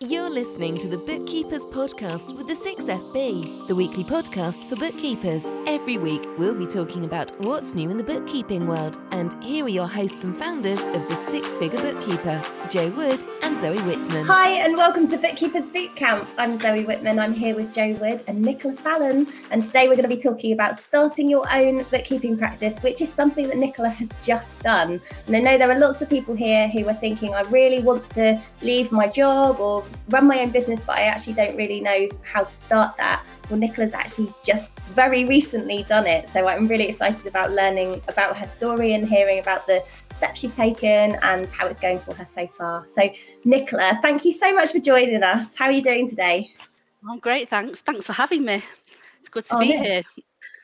You're listening to the Bookkeepers Podcast with the 6FB, the weekly podcast for bookkeepers. Every week, we'll be talking about what's new in the bookkeeping world. And here are your hosts and founders of the Six Figure Bookkeeper, Jo Wood and Zoe Whitman. Hi, and welcome to Bookkeepers Bootcamp. I'm Zoe Whitman. I'm here with Jo Wood and Nicola Fallon. And today we're going to be talking about starting your own bookkeeping practice, which is something that Nicola has just done. And I know there are lots of people here who are thinking, I really want to leave my job or run my own business, but I actually don't really know how to start that. Well, Nicola's actually just very recently done it. So I'm really excited about learning about her story and hearing about the steps she's taken and how it's going for her so far. So, Nicola, thank you so much for joining us. How are you doing today? I'm great, thanks. Thanks for having me. It's good to oh, be here.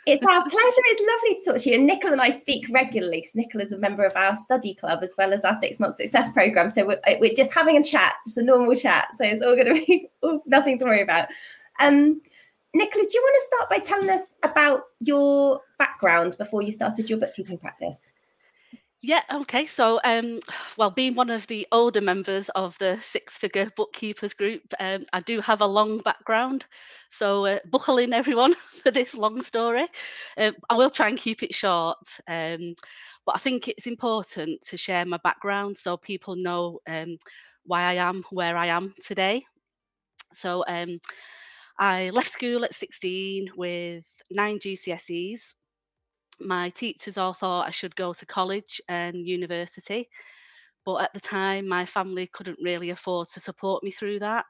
It's our pleasure. It's lovely to talk to you. And Nicola and I speak regularly because Nicola's a member of our study club as well as our six month success program. So we're, uh, we're just having a chat, just a normal chat. So it's all going to be nothing to worry about. Um, Nicola, do you want to start by telling us about your background before you started your bookkeeping practice? Yeah, okay. So, um, well, being one of the older members of the six figure bookkeepers group, um, I do have a long background. So, uh, buckle in, everyone, for this long story. Um, I will try and keep it short. Um, but I think it's important to share my background so people know um, why I am where I am today. So, um, I left school at 16 with nine GCSEs my teachers all thought I should go to college and university. But at the time, my family couldn't really afford to support me through that.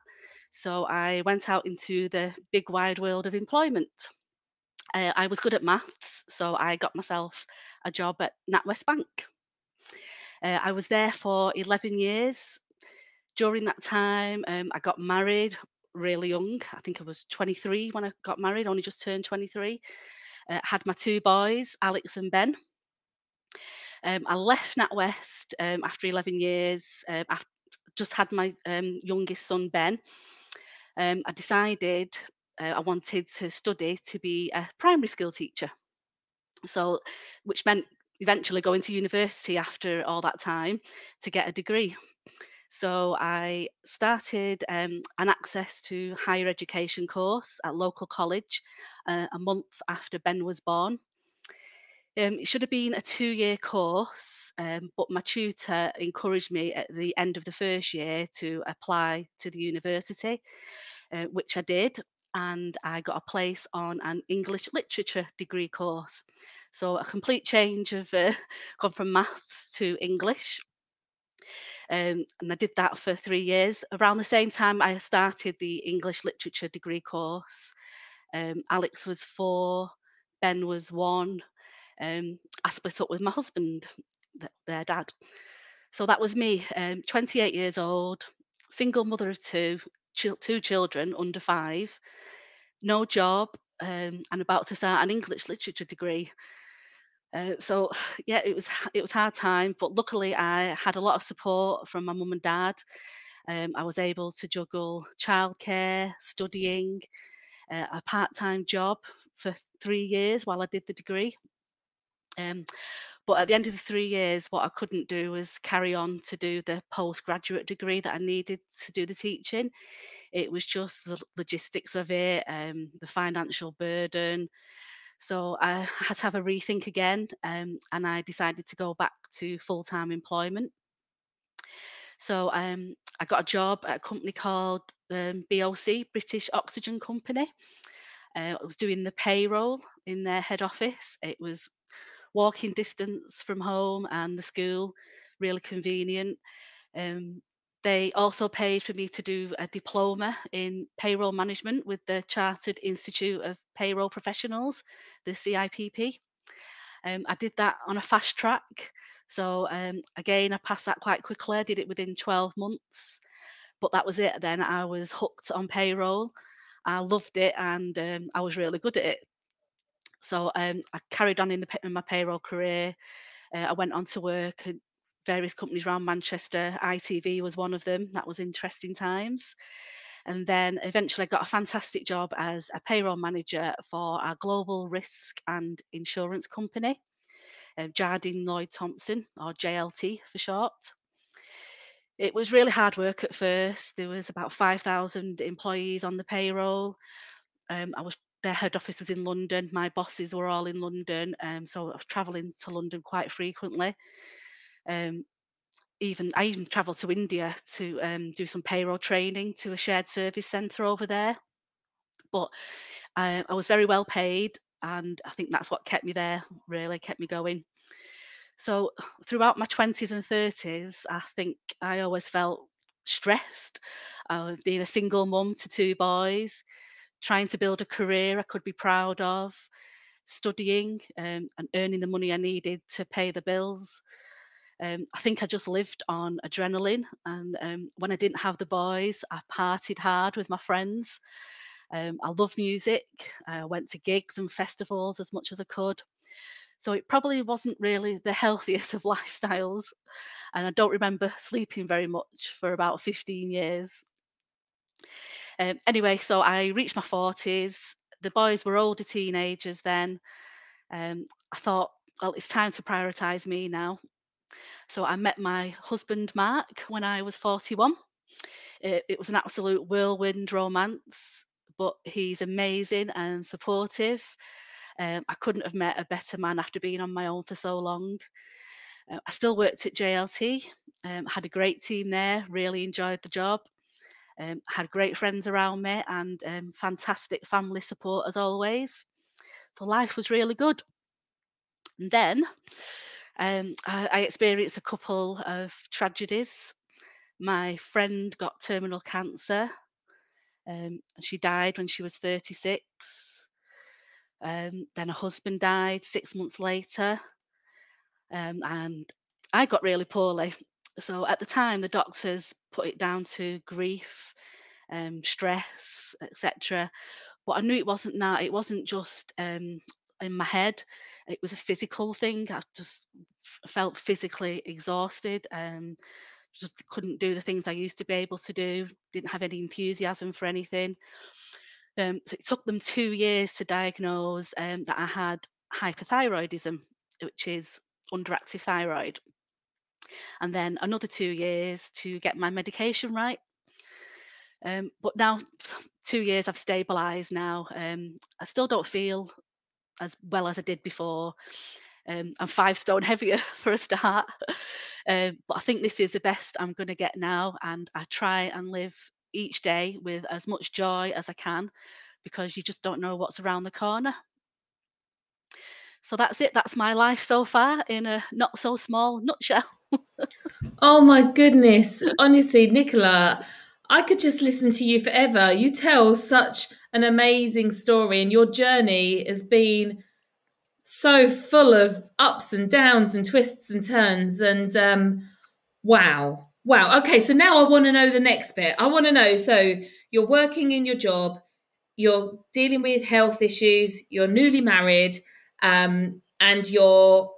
So I went out into the big wide world of employment. Uh, I was good at maths, so I got myself a job at NatWest Bank. Uh, I was there for 11 years. During that time, um, I got married really young. I think I was 23 when I got married, only just turned 23 uh, had my two boys, Alex and Ben. Um, I left NatWest um, after 11 years. Um, I just had my um, youngest son, Ben. Um, I decided uh, I wanted to study to be a primary school teacher. So, which meant eventually going to university after all that time to get a degree. So I started um, an access to higher education course at local college uh, a month after Ben was born. Um, it should have been a two year course, um, but my tutor encouraged me at the end of the first year to apply to the university, uh, which I did. And I got a place on an English literature degree course. So a complete change of uh, gone from maths to English. Um, and I did that for three years. Around the same time, I started the English literature degree course. Um, Alex was four, Ben was one. Um, I split up with my husband, their dad. So that was me, um, 28 years old, single mother of two, ch- two children under five, no job, um, and about to start an English literature degree. Uh, so yeah, it was it was hard time, but luckily I had a lot of support from my mum and dad. Um, I was able to juggle childcare, studying, uh, a part-time job for three years while I did the degree. Um, but at the end of the three years, what I couldn't do was carry on to do the postgraduate degree that I needed to do the teaching. It was just the logistics of it, um, the financial burden, so I had to have a rethink again, um, and I decided to go back to full time employment. So um, I got a job at a company called um, BOC, British Oxygen Company. Uh, I was doing the payroll in their head office. It was walking distance from home and the school, really convenient. Um, they also paid for me to do a diploma in payroll management with the Chartered Institute of Payroll Professionals, the CIPP. Um, I did that on a fast track. So um, again, I passed that quite quickly. I did it within 12 months, but that was it. Then I was hooked on payroll. I loved it and um, I was really good at it. So um, I carried on in, the, in my payroll career. Uh, I went on to work various companies around Manchester. ITV was one of them. That was interesting times. And then eventually I got a fantastic job as a payroll manager for our global risk and insurance company, uh, Jardine Lloyd Thompson, or JLT for short. it was really hard work at first. There was about 5,000 employees on the payroll. Um, I was their head office was in London. My bosses were all in London, um, so I was travelling to London quite frequently. Um, even I even travelled to India to um, do some payroll training to a shared service centre over there. But uh, I was very well paid, and I think that's what kept me there. Really kept me going. So throughout my twenties and thirties, I think I always felt stressed. Uh, being a single mum to two boys, trying to build a career I could be proud of, studying um, and earning the money I needed to pay the bills. Um, I think I just lived on adrenaline. And um, when I didn't have the boys, I partied hard with my friends. Um, I love music. I went to gigs and festivals as much as I could. So it probably wasn't really the healthiest of lifestyles. And I don't remember sleeping very much for about 15 years. Um, anyway, so I reached my 40s. The boys were older teenagers then. Um, I thought, well, it's time to prioritise me now. So I met my husband, Mark, when I was 41. It, it was an absolute whirlwind romance, but he's amazing and supportive. Um, I couldn't have met a better man after being on my own for so long. Uh, I still worked at JLT, um, had a great team there, really enjoyed the job. Um, had great friends around me and um, fantastic family support as always. So life was really good. And then um, I, I experienced a couple of tragedies. My friend got terminal cancer. Um, she died when she was 36. Um, then her husband died six months later. Um, and I got really poorly. So at the time, the doctors put it down to grief, um, stress, etc. But I knew it wasn't that. It wasn't just um, in my head. It was a physical thing. I just felt physically exhausted. Um, just couldn't do the things I used to be able to do. Didn't have any enthusiasm for anything. Um, so it took them two years to diagnose um, that I had hypothyroidism, which is underactive thyroid, and then another two years to get my medication right. Um, but now, two years, I've stabilised now. Um, I still don't feel as well as I did before. Um, I'm five stone heavier for a start. um, but I think this is the best I'm going to get now. And I try and live each day with as much joy as I can because you just don't know what's around the corner. So that's it. That's my life so far in a not so small nutshell. oh my goodness. Honestly, Nicola, I could just listen to you forever. You tell such an amazing story, and your journey has been so full of ups and downs and twists and turns. And um, wow, wow. Okay, so now I want to know the next bit. I want to know so you're working in your job, you're dealing with health issues, you're newly married, um, and you're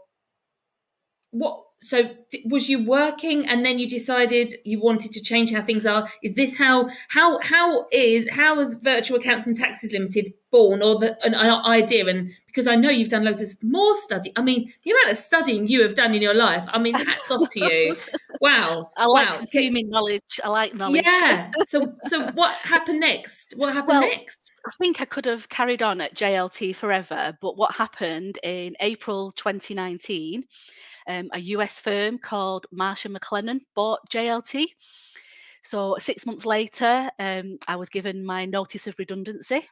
what so was you working and then you decided you wanted to change how things are? Is this how how how is how was virtual accounts and taxes limited born or the an, an, idea? And because i know you've done loads of more study i mean the amount of studying you have done in your life i mean hats off to you. Wow i like wow. consuming knowledge i like knowledge. Yeah so so what happened next? What happened well, next? I think I could have carried on at JLT forever, but what happened in April 2019 um, a US firm called Marsh and McLennan bought JLT. So six months later, um, I was given my notice of redundancy.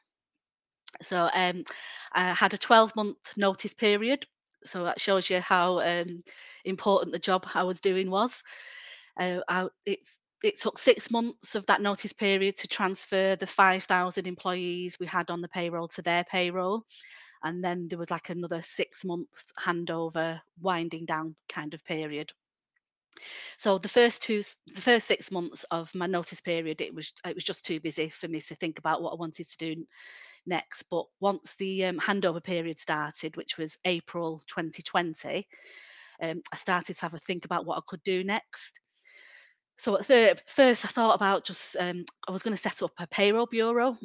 So um, I had a 12 month notice period. So that shows you how um, important the job I was doing was. Uh, I, it took six months of that notice period to transfer the 5,000 employees we had on the payroll to their payroll and then there was like another six month handover winding down kind of period. So the first two the first six months of my notice period it was it was just too busy for me to think about what i wanted to do next. But once the um, handover period started which was april 2020 um, i started to have a think about what i could do next. So at first i thought about just um, i was going to set up a payroll bureau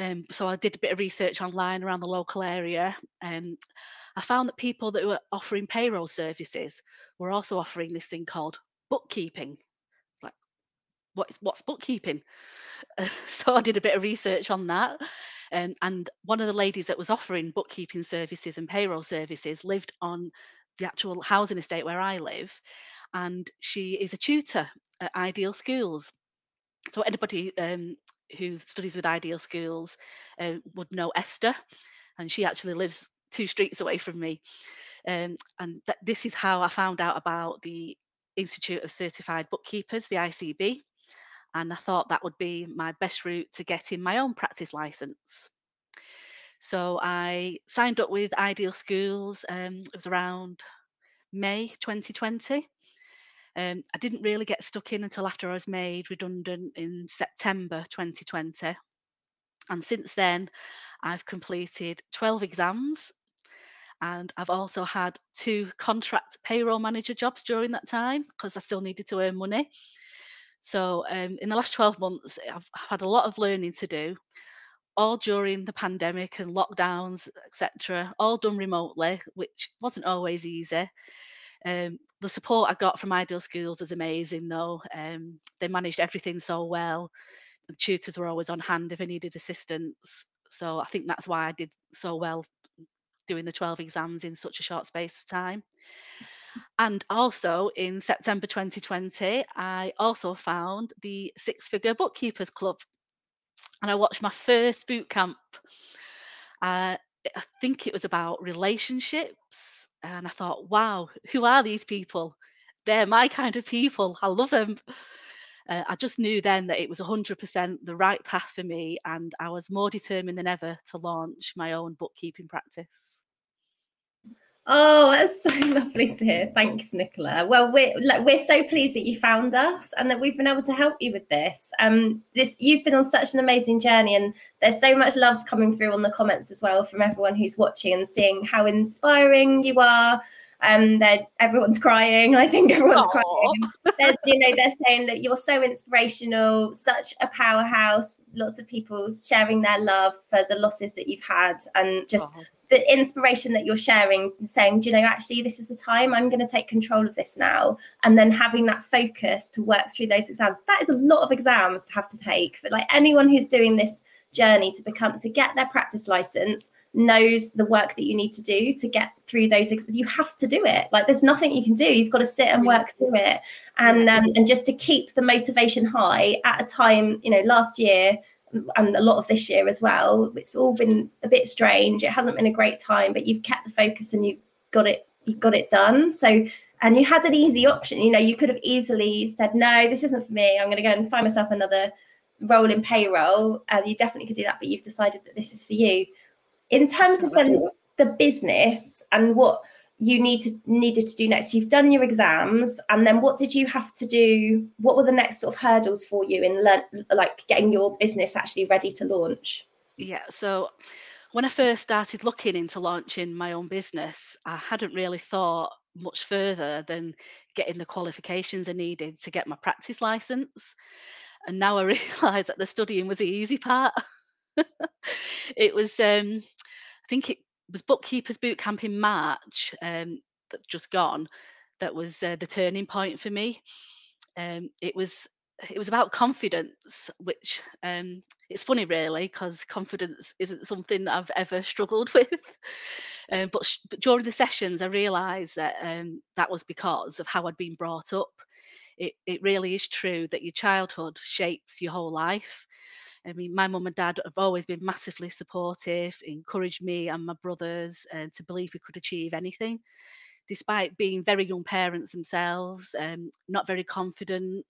um, so I did a bit of research online around the local area. Um, I found that people that were offering payroll services were also offering this thing called bookkeeping. Like, what is, what's bookkeeping? Uh, so I did a bit of research on that. Um, and one of the ladies that was offering bookkeeping services and payroll services lived on the actual housing estate where I live. And she is a tutor at Ideal Schools. So anybody um, who studies with Ideal Schools uh, would know Esther, and she actually lives two streets away from me. Um, and th- this is how I found out about the Institute of Certified Bookkeepers, the ICB. And I thought that would be my best route to getting my own practice license. So I signed up with Ideal Schools. Um, it was around May 2020. Um, I didn't really get stuck in until after I was made redundant in September 2020. And since then, I've completed 12 exams and I've also had two contract payroll manager jobs during that time because I still needed to earn money. So um, in the last 12 months, I've had a lot of learning to do, all during the pandemic and lockdowns, etc., all done remotely, which wasn't always easy. Um, the support I got from Ideal Schools was amazing, though. Um, they managed everything so well. The tutors were always on hand if I needed assistance. So I think that's why I did so well doing the 12 exams in such a short space of time. And also in September 2020, I also found the Six Figure Bookkeepers Club. And I watched my first boot camp. Uh, I think it was about relationships. And I thought, wow, who are these people? They're my kind of people. I love them. Uh, I just knew then that it was 100% the right path for me, and I was more determined than ever to launch my own bookkeeping practice. Oh, that's so lovely to hear. Thanks, Nicola. Well, we're like, we're so pleased that you found us and that we've been able to help you with this. Um, this you've been on such an amazing journey, and there's so much love coming through on the comments as well from everyone who's watching and seeing how inspiring you are. Um, that everyone's crying. I think everyone's Aww. crying. They're, you know, they're saying that you're so inspirational, such a powerhouse. Lots of people sharing their love for the losses that you've had, and just Aww the inspiration that you're sharing, saying, you know, actually, this is the time I'm going to take control of this now. And then having that focus to work through those exams. That is a lot of exams to have to take. But like anyone who's doing this journey to become to get their practice license knows the work that you need to do to get through those you have to do it like there's nothing you can do you've got to sit and work through it and um, and just to keep the motivation high at a time you know last year and a lot of this year as well. It's all been a bit strange. It hasn't been a great time, but you've kept the focus and you got it. You got it done. So, and you had an easy option. You know, you could have easily said, "No, this isn't for me. I'm going to go and find myself another role in payroll." And you definitely could do that, but you've decided that this is for you. In terms of the, the business and what you need to needed to do next. You've done your exams and then what did you have to do? What were the next sort of hurdles for you in le- like getting your business actually ready to launch? Yeah so when i first started looking into launching my own business i hadn't really thought much further than getting the qualifications i needed to get my practice license. And now i realize that the studying was the easy part. It was um i think it was bookkeepers boot camp in March um, that's just gone. That was uh, the turning point for me. Um, it was it was about confidence, which um, it's funny really because confidence isn't something I've ever struggled with. Um, but, sh- but, during the sessions, I realised that um, that was because of how I'd been brought up. It, it really is true that your childhood shapes your whole life. I mean, my mum and dad have always been massively supportive, encouraged me and my brothers uh, to believe we could achieve anything, despite being very young parents themselves, um, not very confident.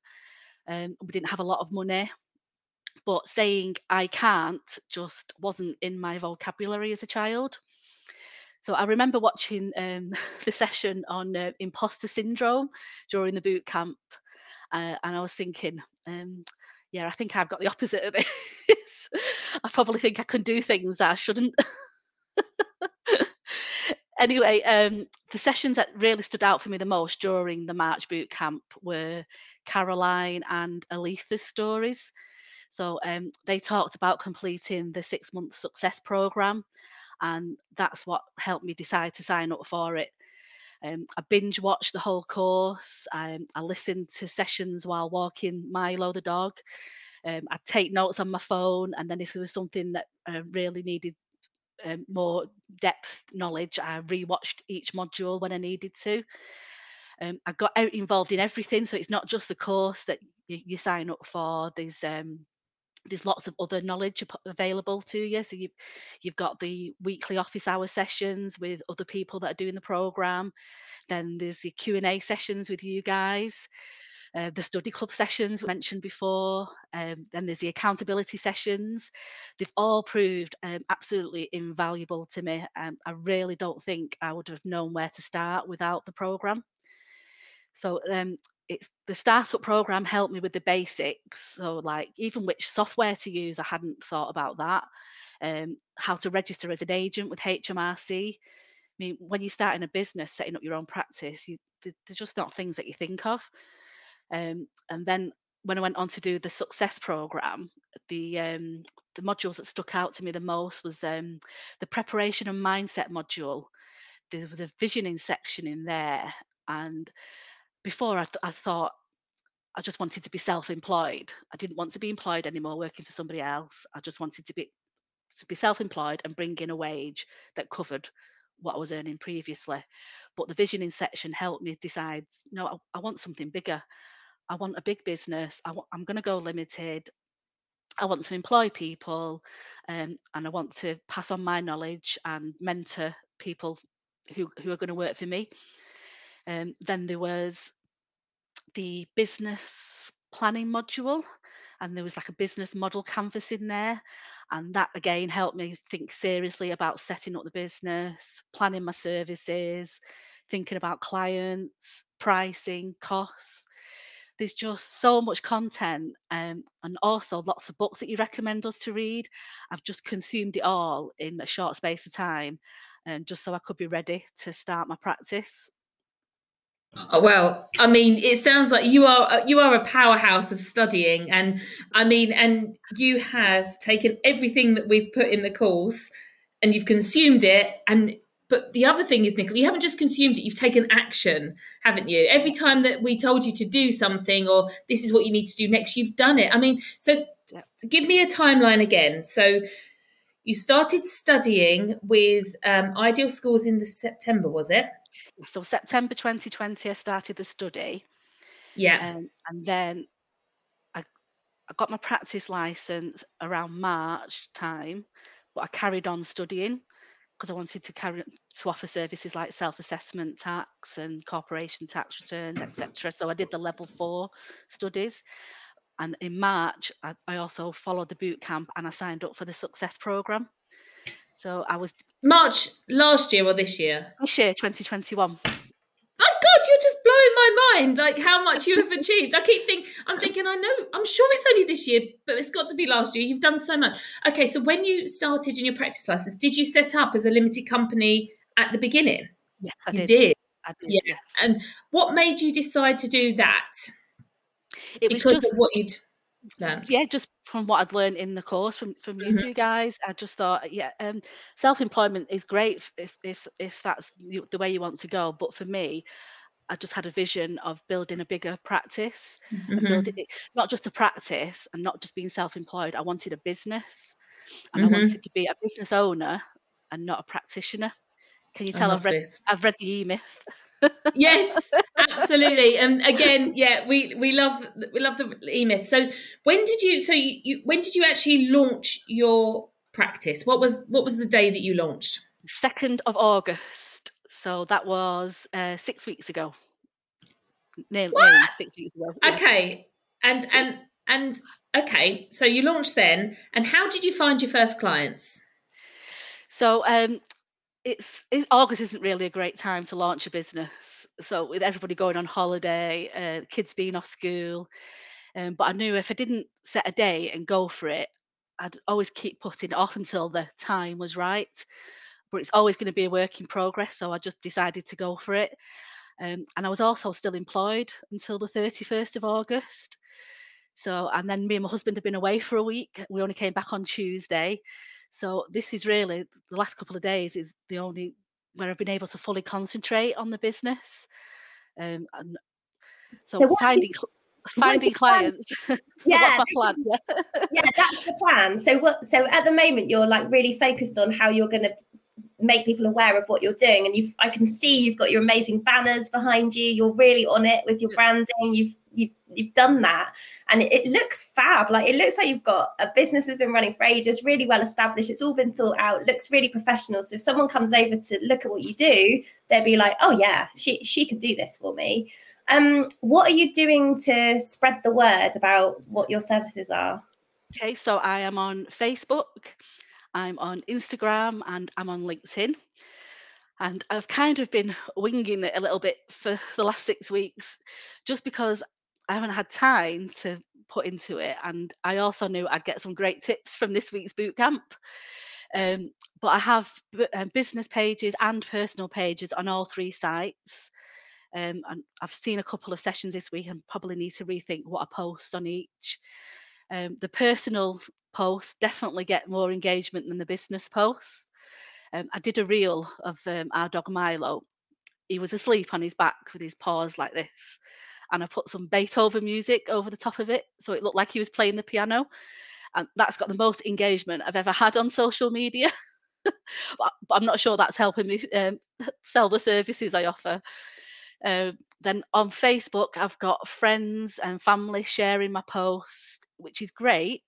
Um, we didn't have a lot of money, but saying I can't just wasn't in my vocabulary as a child. So I remember watching um, the session on uh, imposter syndrome during the boot camp, uh, and I was thinking, um, yeah, I think I've got the opposite of this. I probably think I can do things that I shouldn't. anyway, um, the sessions that really stood out for me the most during the March boot camp were Caroline and Aletha's stories. So um, they talked about completing the six month success program, and that's what helped me decide to sign up for it. Um, I binge watched the whole course. Um, I listened to sessions while walking Milo the dog. Um, I'd take notes on my phone, and then if there was something that uh, really needed um, more depth knowledge, I rewatched each module when I needed to. Um, I got involved in everything, so it's not just the course that you, you sign up for. There's um, there's lots of other knowledge available to you. So you've you've got the weekly office hour sessions with other people that are doing the program. Then there's the Q and A sessions with you guys. Uh, the study club sessions mentioned before. Um, then there's the accountability sessions. They've all proved um, absolutely invaluable to me. Um, I really don't think I would have known where to start without the program. So um, it's the startup program helped me with the basics. So like even which software to use, I hadn't thought about that. Um, how to register as an agent with HMRC. I mean, when you're starting a business, setting up your own practice, you, they're just not things that you think of. Um, and then when I went on to do the success program, the um, the modules that stuck out to me the most was um, the preparation and mindset module. There was a visioning section in there, and before I, th- I thought I just wanted to be self-employed. I didn't want to be employed anymore, working for somebody else. I just wanted to be to be self-employed and bring in a wage that covered what I was earning previously. But the visioning section helped me decide, no, I, I want something bigger. I want a big business. I w- I'm going to go limited. I want to employ people, um, and I want to pass on my knowledge and mentor people who who are going to work for me. Um, then there was the business planning module, and there was like a business model canvas in there. And that again helped me think seriously about setting up the business, planning my services, thinking about clients, pricing, costs. There's just so much content um, and also lots of books that you recommend us to read. I've just consumed it all in a short space of time, um, just so I could be ready to start my practice. Oh, well, I mean, it sounds like you are uh, you are a powerhouse of studying, and I mean, and you have taken everything that we've put in the course, and you've consumed it. And but the other thing is, Nicola, you haven't just consumed it; you've taken action, haven't you? Every time that we told you to do something, or this is what you need to do next, you've done it. I mean, so give me a timeline again. So you started studying with um, Ideal Schools in the September, was it? So September 2020, I started the study. Yeah. Um, and then I, I got my practice license around March time, but I carried on studying because I wanted to carry to offer services like self-assessment tax and corporation tax returns, etc. So I did the level four studies. And in March, I, I also followed the boot camp and I signed up for the success program. So I was March last year or this year? This year, 2021. My God, you're just blowing my mind. Like how much you have achieved. I keep thinking, I'm thinking, I know, I'm sure it's only this year, but it's got to be last year. You've done so much. Okay, so when you started in your practice license, did you set up as a limited company at the beginning? Yes, I you did. did. I did. Yeah. Yes. And what made you decide to do that? It was just of what you'd learned. yeah, just from what I'd learned in the course from from you Mhm. two guys, I just thought, yeah, um, self employment is great if if if that's the way you want to go. But for me, I just had a vision of building a bigger practice and Mhm. building it not just a practice and not just being self employed. I wanted a business, and Mhm. I wanted to be a business owner and not a practitioner. Can you tell I've read. I've read the E Myth? Yes absolutely and again yeah we we love we love the e-myth so when did you so you, you when did you actually launch your practice what was what was the day that you launched Second of August. So that was uh, six weeks ago. Nearly, nearly six weeks ago. yes. okay and and and okay so you launched then and how did you find your first clients So um, it's, it's August isn't really a great time to launch a business. So with everybody going on holiday, uh, kids being off school, um, but I knew if I didn't set a day and go for it, I'd always keep putting it off until the time was right. But it's always going to be a work in progress. So I just decided to go for it. Um, and I was also still employed until the 31st of August. So, and then me and my husband had been away for a week. We only came back on Tuesday. So, this is really the last couple of days is the only where I've been able to fully concentrate on the business. Um, and so, So finding your- finding clients. Yeah, plan? Yeah. yeah, that's the plan. So what? So at the moment, you're like really focused on how you're going to make people aware of what you're doing, and you've. I can see you've got your amazing banners behind you. You're really on it with your branding. You've you've you've done that, and it, it looks fab. Like it looks like you've got a business that's been running for ages, really well established. It's all been thought out. Looks really professional. So if someone comes over to look at what you do, they'll be like, "Oh yeah, she she could do this for me." Um, what are you doing to spread the word about what your services are? Okay, so I am on Facebook, I'm on Instagram, and I'm on LinkedIn. And I've kind of been winging it a little bit for the last six weeks just because I haven't had time to put into it. And I also knew I'd get some great tips from this week's boot camp. Um, but I have uh, business pages and personal pages on all three sites. Um, and I've seen a couple of sessions this week and probably need to rethink what I post on each. Um, the personal posts definitely get more engagement than the business posts. Um, I did a reel of um, our dog Milo. He was asleep on his back with his paws like this. And I put some Beethoven music over the top of it. So it looked like he was playing the piano. And that's got the most engagement I've ever had on social media. but, I'm not sure that's helping me um, sell the services I offer. Um, then on Facebook, I've got friends and family sharing my post, which is great.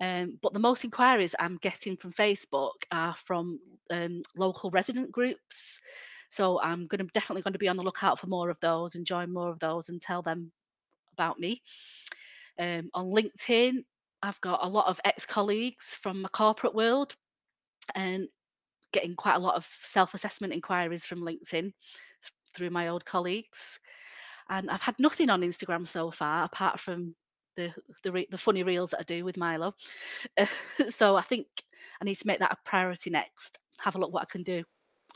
Um, but the most inquiries I'm getting from Facebook are from um, local resident groups. So I'm going to definitely going to be on the lookout for more of those and join more of those and tell them about me. Um, on LinkedIn, I've got a lot of ex-colleagues from my corporate world and getting quite a lot of self-assessment inquiries from LinkedIn through my old colleagues. And I've had nothing on Instagram so far apart from the the, re- the funny reels that I do with Milo. so I think I need to make that a priority next. Have a look what I can do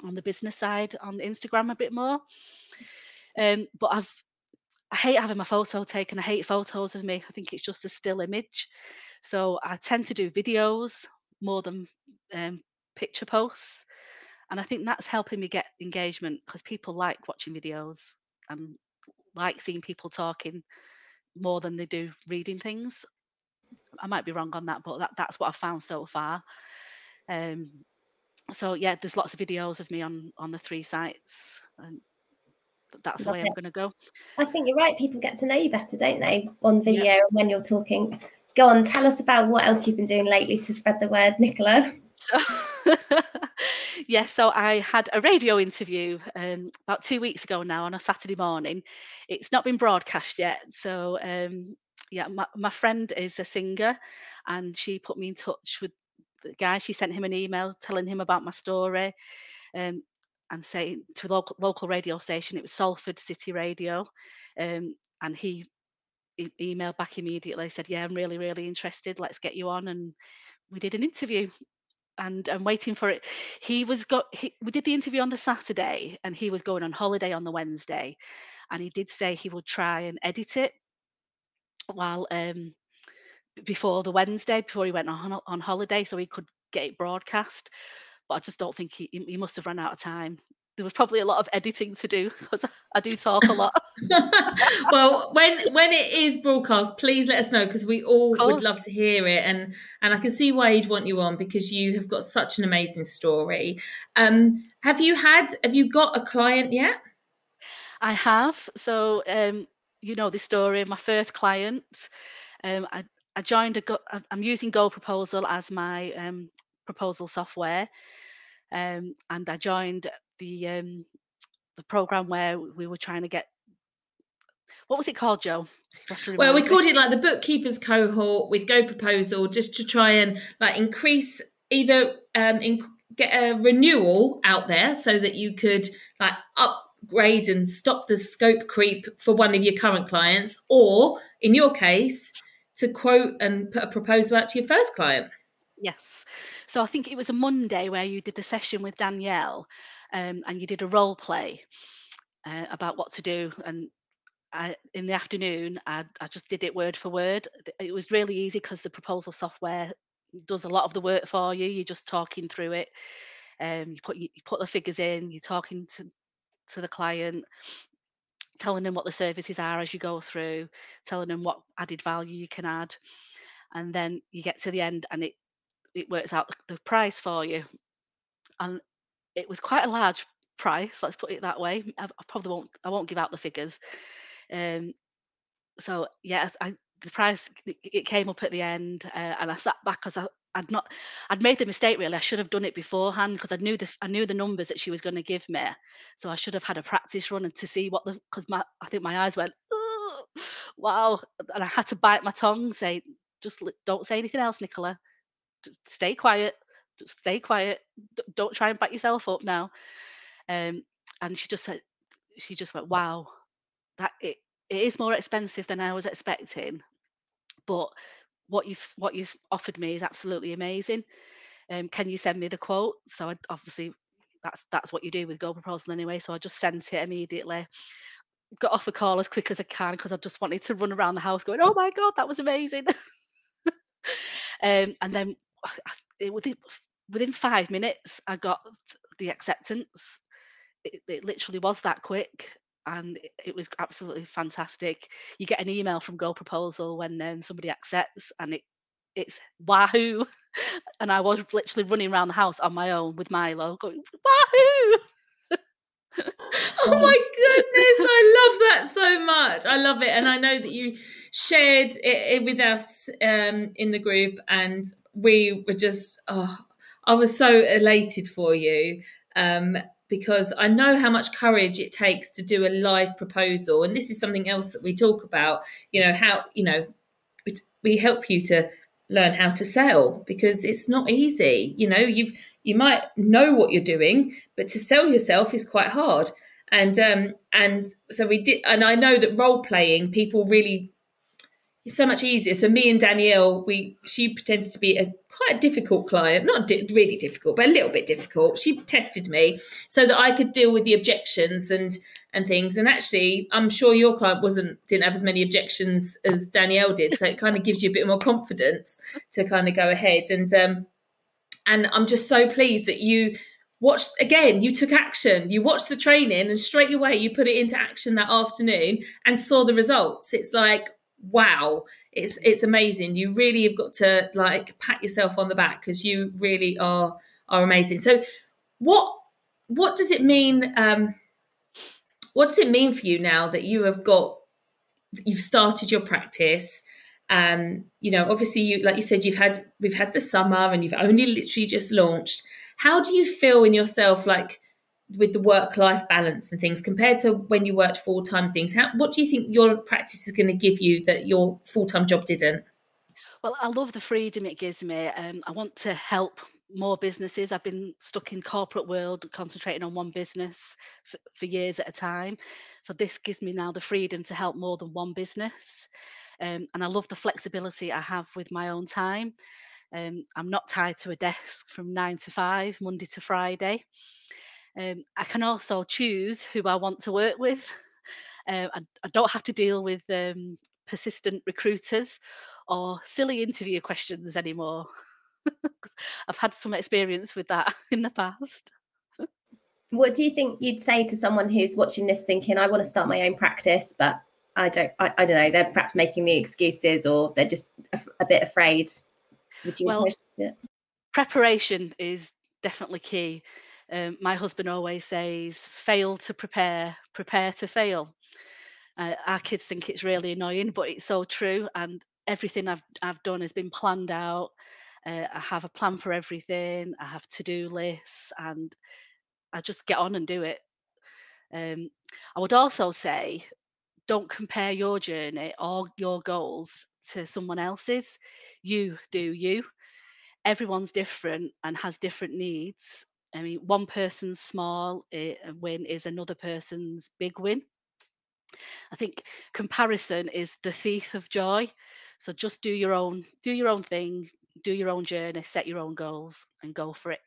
on the business side on Instagram a bit more. Um, but I've I hate having my photo taken. I hate photos of me. I think it's just a still image. So I tend to do videos more than um, picture posts. And I think that's helping me get engagement because people like watching videos and like seeing people talking more than they do reading things. I might be wrong on that, but that, that's what I've found so far. Um, so yeah, there's lots of videos of me on on the three sites, and th- that's the way it. I'm going to go. I think you're right. People get to know you better, don't they, on video and when you're talking. Go on, tell us about what else you've been doing lately to spread the word, Nicola. So, yeah, so I had a radio interview um, about two weeks ago now on a Saturday morning. It's not been broadcast yet. So, um, yeah, my, my friend is a singer and she put me in touch with the guy. She sent him an email telling him about my story um, and saying to local, local radio station, it was Salford City Radio. Um, and he emailed back immediately, said, Yeah, I'm really, really interested. Let's get you on. And we did an interview and I'm waiting for it. He was got. He, we did the interview on the Saturday, and he was going on holiday on the Wednesday, and he did say he would try and edit it while um before the Wednesday before he went on on holiday, so he could get it broadcast. But I just don't think he he must have run out of time. There was probably a lot of editing to do because I do talk a lot. well, when when it is broadcast, please let us know because we all would love to hear it, and and I can see why you'd want you on because you have got such an amazing story. Um, have you had? Have you got a client yet? I have. So, um, you know the story. My first client, um, I, I joined a Go- I'm using Go Proposal as my um, proposal software, um, and I joined the um, the program where we were trying to get. What was it called, Jo? You have to Well, we called it like the bookkeepers cohort with Go Proposal, just to try and like increase either um in, get a renewal out there so that you could like upgrade and stop the scope creep for one of your current clients, or in your case, to quote and put a proposal out to your first client. Yes. So I think it was a Monday where you did the session with Danielle, um, and you did a role play uh, about what to do. And I, in the afternoon, I, I just did it word for word. It was really easy because the proposal software does a lot of the work for you. You're just talking through it. Um, you put you, you put the figures in. You're talking to to the client, telling them what the services are as you go through, telling them what added value you can add, and then you get to the end and it it works out the, the price for you. And it was quite a large price, let's put it that way. I, I probably won't I won't give out the figures. Um, so yeah, I, the price it came up at the end, uh, and I sat back because I'd not I'd made the mistake really. I should have done it beforehand because I knew the I knew the numbers that she was going to give me. So I should have had a practice run and to see what the because my I think my eyes went wow, and I had to bite my tongue, say just don't say anything else, Nicola. Just stay quiet. Stay quiet. D- don't try and back yourself up now. Um, and she just said she just went wow, that it it is more expensive than I was expecting, but what you've what you've offered me is absolutely amazing. Um, can you send me the quote? So I, obviously that's that's what you do with Go Proposal anyway. So I just sent it immediately. Got off the call as quick as I can because I just wanted to run around the house going, "Oh my god, that was amazing!" um, and then it, within within five minutes, I got the acceptance. It, it literally was that quick and it was absolutely fantastic. You get an email from Go Proposal when um, somebody accepts, and it it's wahoo! And I was literally running around the house on my own with Milo, going wahoo! oh my goodness, I love that so much. I love it, and I know that you shared it, with us um, in the group, and we were just oh, I was so elated for you. Um, because I know how much courage it takes to do a live proposal. And this is something else that we talk about, you know, how, you know, we, help you to learn how to sell because it's not easy. You know, you've, you might know what you're doing, but to sell yourself is quite hard. And, um, and so we did, and I know that role playing, people really it's so much easier. So me and Danielle, we she pretended to be a quite a difficult client, not di- really difficult, but a little bit difficult. She tested me so that I could deal with the objections and and things. And actually, I'm sure your client wasn't didn't have as many objections as Danielle did, so it kind of gives you a bit more confidence to kind of go ahead. And um, and I'm just so pleased that you watched again you took action you watched the training and straight away you put it into action that afternoon and saw the results it's like wow it's it's amazing. You really have got to like pat yourself on the back because you really are are amazing. So what what does it mean um what does it mean for you now that you have got you've started your practice? Um you know obviously you like you said you've had we've had the summer and you've only literally just launched. How do you feel in yourself like with the work life balance and things compared to when you worked full time things how what do you think your practice is going to give you that your full time job didn't? Well i love the freedom it gives me um, i want to help more businesses. I've been stuck in corporate world concentrating on one business for, for years at a time. So this gives me now the freedom to help more than one business um, and i love the flexibility i have with my own time. Um, i'm not tied to a desk from nine to five monday to friday um, I can also choose who I want to work with. Uh, I, I, don't have to deal with um, persistent recruiters or silly interview questions anymore. I've had some experience with that in the past. What do you think you'd say to someone who's watching this thinking, I want to start my own practice, but I don't, I, I don't know, they're perhaps making the excuses or they're just a, a bit afraid? Would you well, preparation is definitely key. Um, my husband always says, fail to prepare, prepare to fail. Uh, our kids think it's really annoying, but it's so true. And everything I've, I've done has been planned out. Uh, I have a plan for everything, I have to do lists, and I just get on and do it. Um, I would also say, don't compare your journey or your goals to someone else's. You do you. Everyone's different and has different needs. I mean, one person's small uh, win is another person's big win. I think comparison is the thief of joy. So just do your own, do your own thing, do your own journey, set your own goals, and go for it.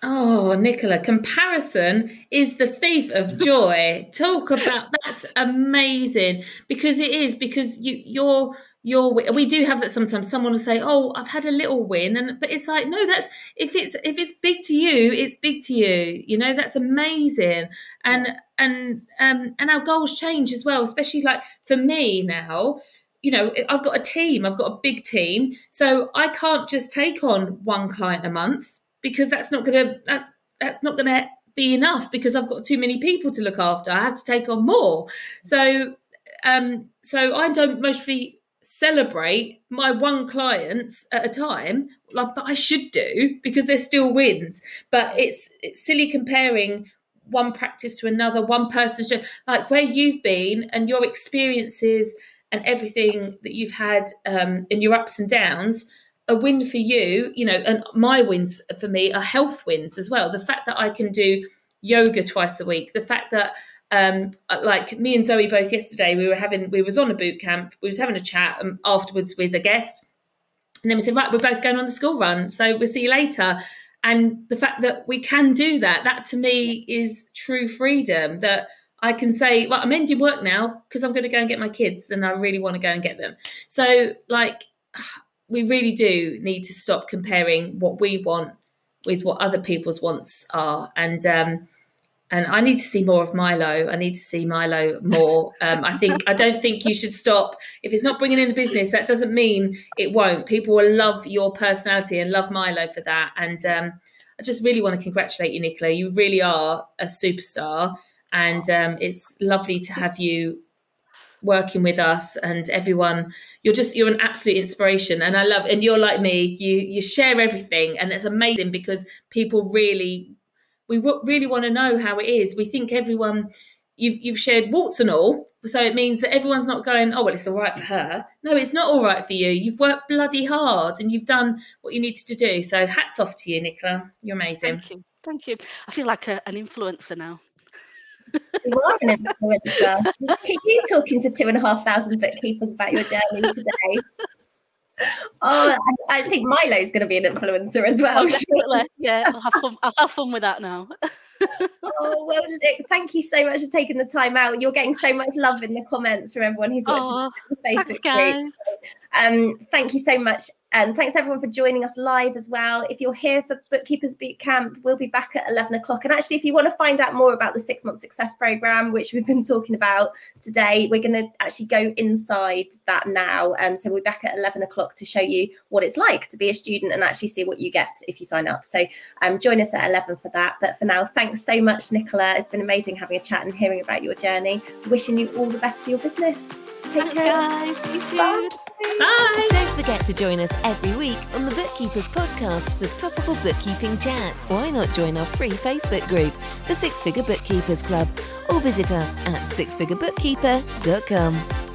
Oh, Nicola, comparison is the thief of joy. Talk about that's amazing because it is because you you're you're we do have that sometimes someone will say oh i've had a little win and but it's like no that's if it's if it's big to you it's big to you you know that's amazing. And and um and our goals change as well especially like for me now you know i've got a team i've got a big team so i can't just take on one client a month because that's not gonna that's that's not gonna be enough because i've got too many people to look after i have to take on more. So um so i don't mostly celebrate my one clients at a time like but i should do because they're still wins but it's it's silly comparing one practice to another one person's just like where you've been and your experiences and everything that you've had um, in your ups and downs a win for you, you know, and my wins for me are health wins as well. The fact that I can do yoga twice a week, the fact that um like me and Zoe both yesterday we were having we was on a boot camp we was having a chat um, afterwards with a guest. And then we said right we're both going on the school run so we'll see you later. And the fact that we can do that that to me is true freedom that I can say well I'm ending work now because I'm going to go and get my kids and I really want to go and get them. So like we really do need to stop comparing what we want with what other people's wants are. And um, and I need to see more of Milo. I need to see Milo more. Um, I think I don't think you should stop if it's not bringing in the business. That doesn't mean it won't. People will love your personality and love Milo for that. And um, I just really want to congratulate you, Nicola. You really are a superstar, and um, it's lovely to have you working with us and everyone you're just you're an absolute inspiration and i love and you're like me you you share everything and it's amazing because people really we really want to know how it is. We think everyone you've you've shared warts and all so it means that everyone's not going oh well it's all right for her. No it's not all right for you. You've worked bloody hard and you've done what you needed to do. So hats off to you nicola. You're amazing. Thank you. Thank you. I feel like a, an influencer now. You are an influencer. Look at you talking to two and a half thousand bookkeepers about your journey today. Oh, I, I think Milo's going to be an influencer as well. Oh. Yeah, I'll have fun. I'll have fun with that now. oh well, thank you so much for taking the time out. You're getting so much love in the comments from everyone who's watching oh, the Facebook thanks, group. Um, thank you so much. And thanks everyone for joining us live as well. If you're here for Bookkeepers Boot Camp, we'll be back at 11 o'clock. And actually, if you want to find out more about the six month success program, which we've been talking about today, we're going to actually go inside that now. Um, so we're back at 11 o'clock to show you what it's like to be a student and actually see what you get if you sign up. So um, join us at 11 for that. But for now, thanks so much, Nicola. It's been amazing having a chat and hearing about your journey. Wishing you all the best for your business. Take Thanks, care. guys. See you soon. Bye. Bye. Don't forget to join us every week on the Bookkeepers Podcast with topical bookkeeping chat. Why not join our free Facebook group, the Six Figure Bookkeepers Club, or visit us at sixfigurebookkeeper.com.